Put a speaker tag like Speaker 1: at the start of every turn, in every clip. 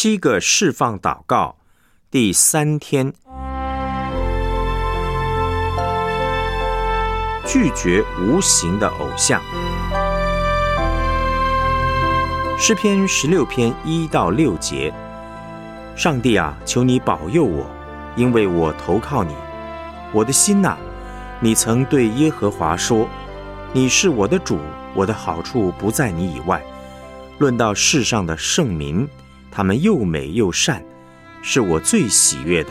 Speaker 1: 七个释放祷告，第三天，拒绝无形的偶像。诗篇十六篇一到六节：上帝啊，求你保佑我，因为我投靠你。我的心呐，你曾对耶和华说：“你是我的主，我的好处不在你以外。”论到世上的圣民。他们又美又善，是我最喜悦的。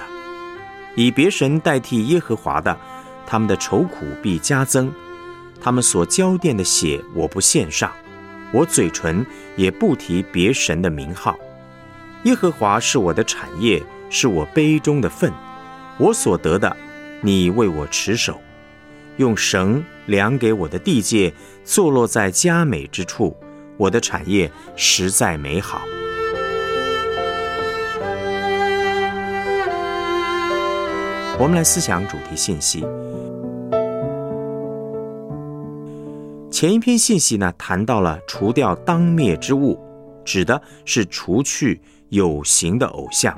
Speaker 1: 以别神代替耶和华的，他们的愁苦必加增。他们所浇奠的血，我不献上，我嘴唇也不提别神的名号。耶和华是我的产业，是我杯中的份，我所得的，你为我持守，用绳量给我的地界，坐落在佳美之处。我的产业实在美好。我们来思想主题信息。前一篇信息呢，谈到了除掉当灭之物，指的是除去有形的偶像。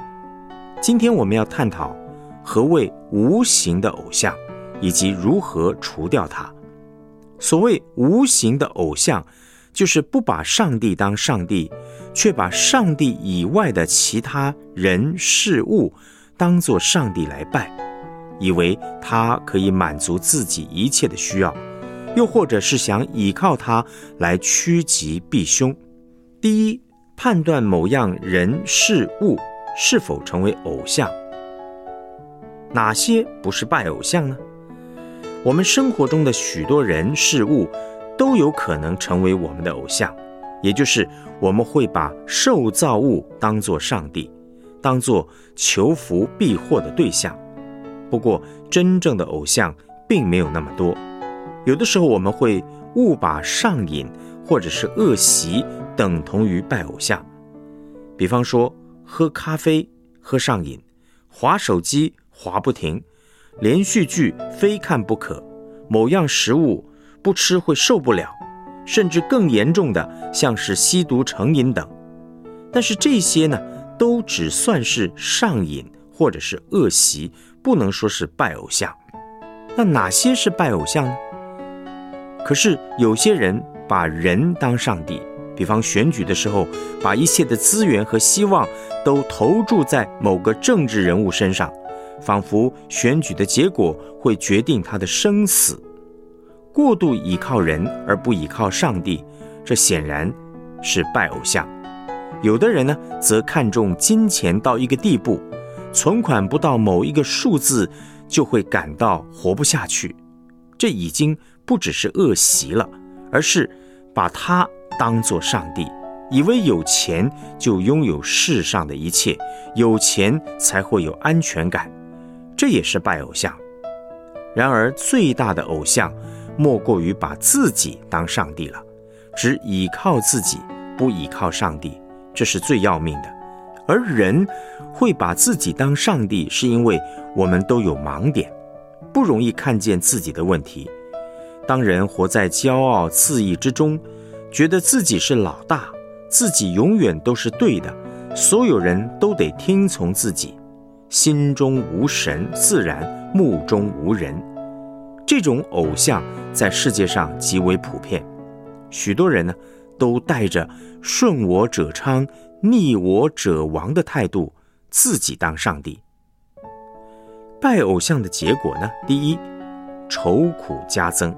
Speaker 1: 今天我们要探讨何谓无形的偶像，以及如何除掉它。所谓无形的偶像，就是不把上帝当上帝，却把上帝以外的其他人事物当作上帝来拜。以为他可以满足自己一切的需要，又或者是想依靠他来趋吉避凶。第一，判断某样人事物是否成为偶像，哪些不是拜偶像呢？我们生活中的许多人事物都有可能成为我们的偶像，也就是我们会把受造物当作上帝，当作求福避祸的对象。不过，真正的偶像并没有那么多。有的时候，我们会误把上瘾或者是恶习等同于拜偶像。比方说，喝咖啡喝上瘾，划手机划不停，连续剧非看不可，某样食物不吃会受不了，甚至更严重的，像是吸毒成瘾等。但是这些呢，都只算是上瘾或者是恶习。不能说是拜偶像，那哪些是拜偶像呢？可是有些人把人当上帝，比方选举的时候，把一切的资源和希望都投注在某个政治人物身上，仿佛选举的结果会决定他的生死。过度依靠人而不依靠上帝，这显然是拜偶像。有的人呢，则看重金钱到一个地步。存款不到某一个数字，就会感到活不下去。这已经不只是恶习了，而是把它当作上帝，以为有钱就拥有世上的一切，有钱才会有安全感。这也是拜偶像。然而，最大的偶像莫过于把自己当上帝了，只倚靠自己，不倚靠上帝，这是最要命的。而人会把自己当上帝，是因为我们都有盲点，不容易看见自己的问题。当人活在骄傲自意之中，觉得自己是老大，自己永远都是对的，所有人都得听从自己，心中无神，自然目中无人。这种偶像在世界上极为普遍，许多人呢都带着顺我者昌。逆我者亡的态度，自己当上帝。拜偶像的结果呢？第一，愁苦加增。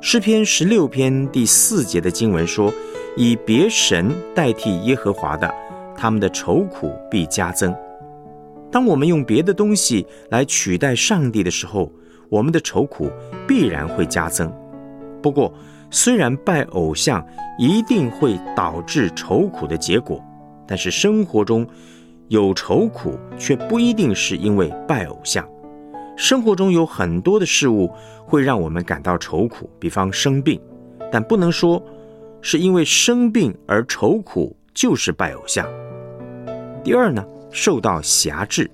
Speaker 1: 诗篇十六篇第四节的经文说：“以别神代替耶和华的，他们的愁苦必加增。”当我们用别的东西来取代上帝的时候，我们的愁苦必然会加增。不过，虽然拜偶像一定会导致愁苦的结果，但是生活中有愁苦，却不一定是因为拜偶像。生活中有很多的事物会让我们感到愁苦，比方生病，但不能说是因为生病而愁苦就是拜偶像。第二呢，受到辖制，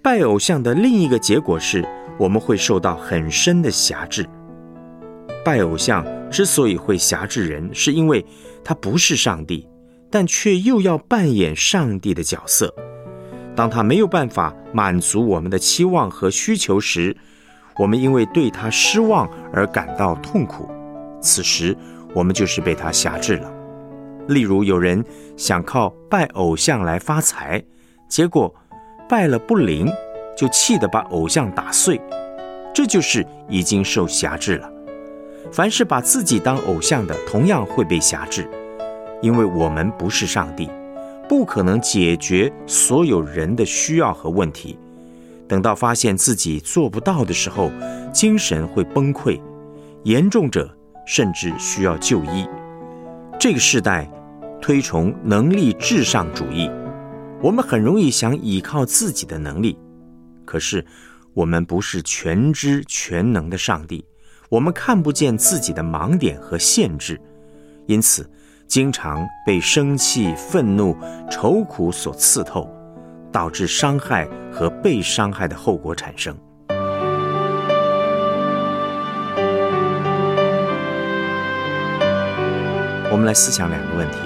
Speaker 1: 拜偶像的另一个结果是我们会受到很深的辖制。拜偶像之所以会辖制人，是因为他不是上帝，但却又要扮演上帝的角色。当他没有办法满足我们的期望和需求时，我们因为对他失望而感到痛苦。此时，我们就是被他辖制了。例如，有人想靠拜偶像来发财，结果拜了不灵，就气得把偶像打碎，这就是已经受辖制了。凡是把自己当偶像的，同样会被辖制，因为我们不是上帝。不可能解决所有人的需要和问题。等到发现自己做不到的时候，精神会崩溃，严重者甚至需要就医。这个时代推崇能力至上主义，我们很容易想依靠自己的能力。可是我们不是全知全能的上帝，我们看不见自己的盲点和限制，因此。经常被生气、愤怒、愁苦所刺透，导致伤害和被伤害的后果产生。我们来思想两个问题：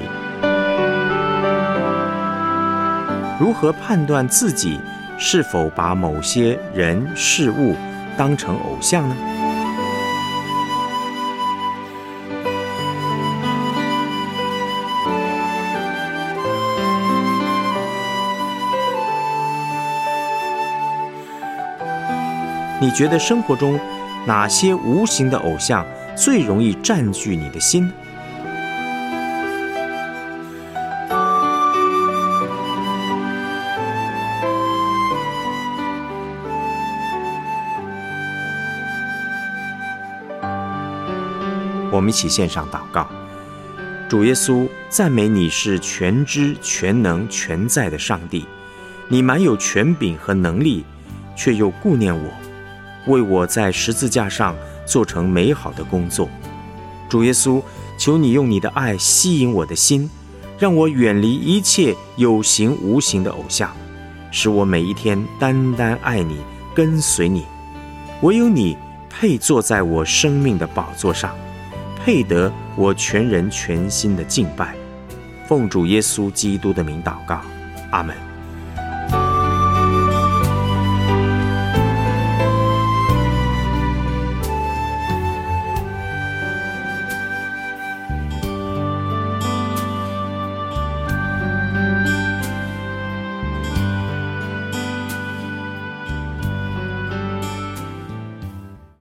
Speaker 1: 如何判断自己是否把某些人事物当成偶像呢？你觉得生活中哪些无形的偶像最容易占据你的心？我们一起献上祷告：主耶稣，赞美你是全知全能全在的上帝，你满有权柄和能力，却又顾念我。为我在十字架上做成美好的工作，主耶稣，求你用你的爱吸引我的心，让我远离一切有形无形的偶像，使我每一天单单爱你，跟随你。唯有你配坐在我生命的宝座上，配得我全人全心的敬拜。奉主耶稣基督的名祷告，阿门。